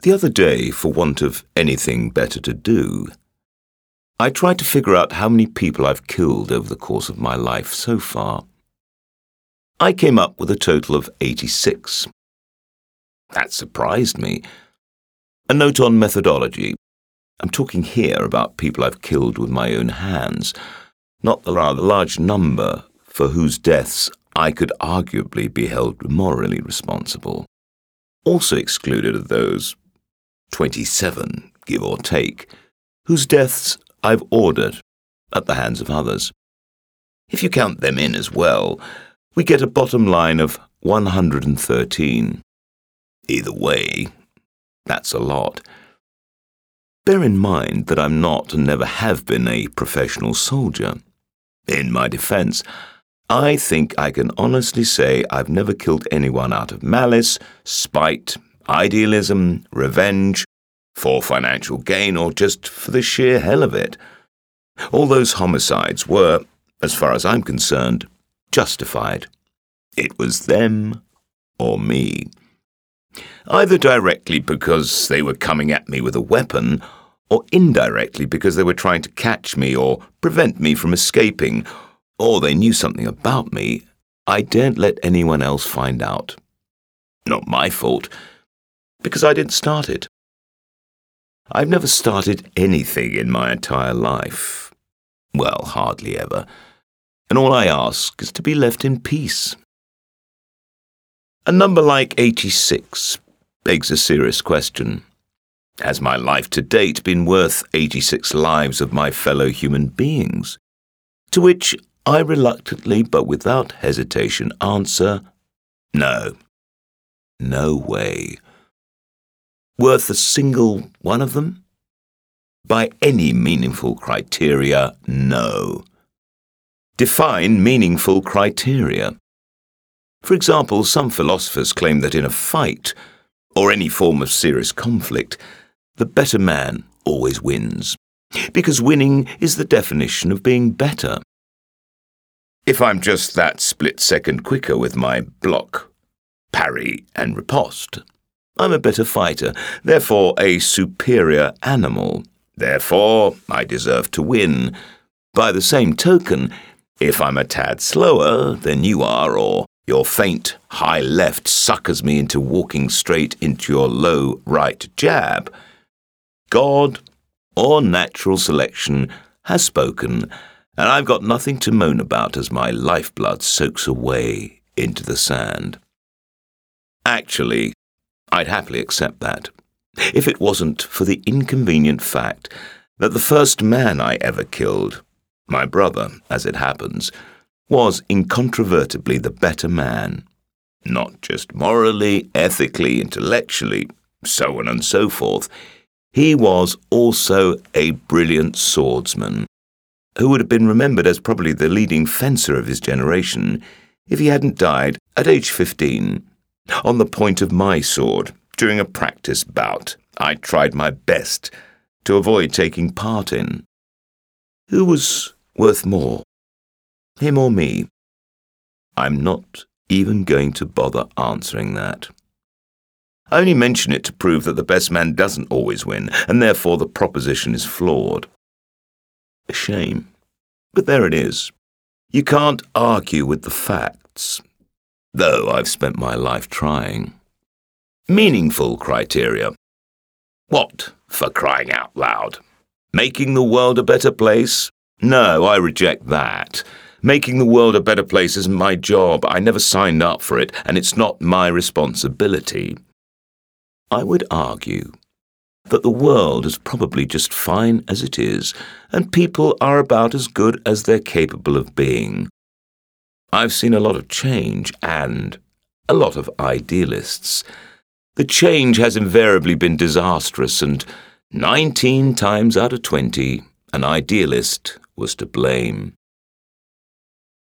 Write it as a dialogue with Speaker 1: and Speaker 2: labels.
Speaker 1: The other day, for want of anything better to do, I tried to figure out how many people I've killed over the course of my life so far. I came up with a total of 86. That surprised me. A note on methodology. I'm talking here about people I've killed with my own hands, not the rather large number for whose deaths I could arguably be held morally responsible. Also excluded are those 27, give or take, whose deaths I've ordered at the hands of others. If you count them in as well, we get a bottom line of 113. Either way, that's a lot. Bear in mind that I'm not and never have been a professional soldier. In my defense, I think I can honestly say I've never killed anyone out of malice, spite, idealism, revenge, for financial gain, or just for the sheer hell of it. All those homicides were, as far as I'm concerned, justified. It was them or me. Either directly because they were coming at me with a weapon, or indirectly because they were trying to catch me or prevent me from escaping, or they knew something about me I daren't let anyone else find out. Not my fault because I didn't start it. I've never started anything in my entire life. Well, hardly ever. And all I ask is to be left in peace. A number like 86 begs a serious question. Has my life to date been worth 86 lives of my fellow human beings? To which I reluctantly but without hesitation answer no. No way worth a single one of them? By any meaningful criteria, no. Define meaningful criteria. For example, some philosophers claim that in a fight, or any form of serious conflict, the better man always wins, because winning is the definition of being better. If I'm just that split second quicker with my block, parry, and riposte, I'm a better fighter, therefore a superior animal. Therefore, I deserve to win. By the same token, if I'm a tad slower than you are, or your feint high left suckers me into walking straight into your low right jab, God or natural selection has spoken, and I've got nothing to moan about as my lifeblood soaks away into the sand. Actually, I'd happily accept that, if it wasn't for the inconvenient fact that the first man I ever killed, my brother, as it happens, was incontrovertibly the better man. Not just morally, ethically, intellectually, so on and so forth. He was also a brilliant swordsman, who would have been remembered as probably the leading fencer of his generation if he hadn't died at age 15 on the point of my sword during a practice bout I tried my best to avoid taking part in. Who was worth more, him or me? I'm not even going to bother answering that. I only mention it to prove that the best man doesn't always win, and therefore the proposition is flawed. A shame. But there it is. You can't argue with the facts though I've spent my life trying. Meaningful criteria. What, for crying out loud? Making the world a better place? No, I reject that. Making the world a better place isn't my job. I never signed up for it, and it's not my responsibility. I would argue that the world is probably just fine as it is, and people are about as good as they're capable of being. I've seen a lot of change and a lot of idealists. The change has invariably been disastrous, and 19 times out of 20, an idealist was to blame.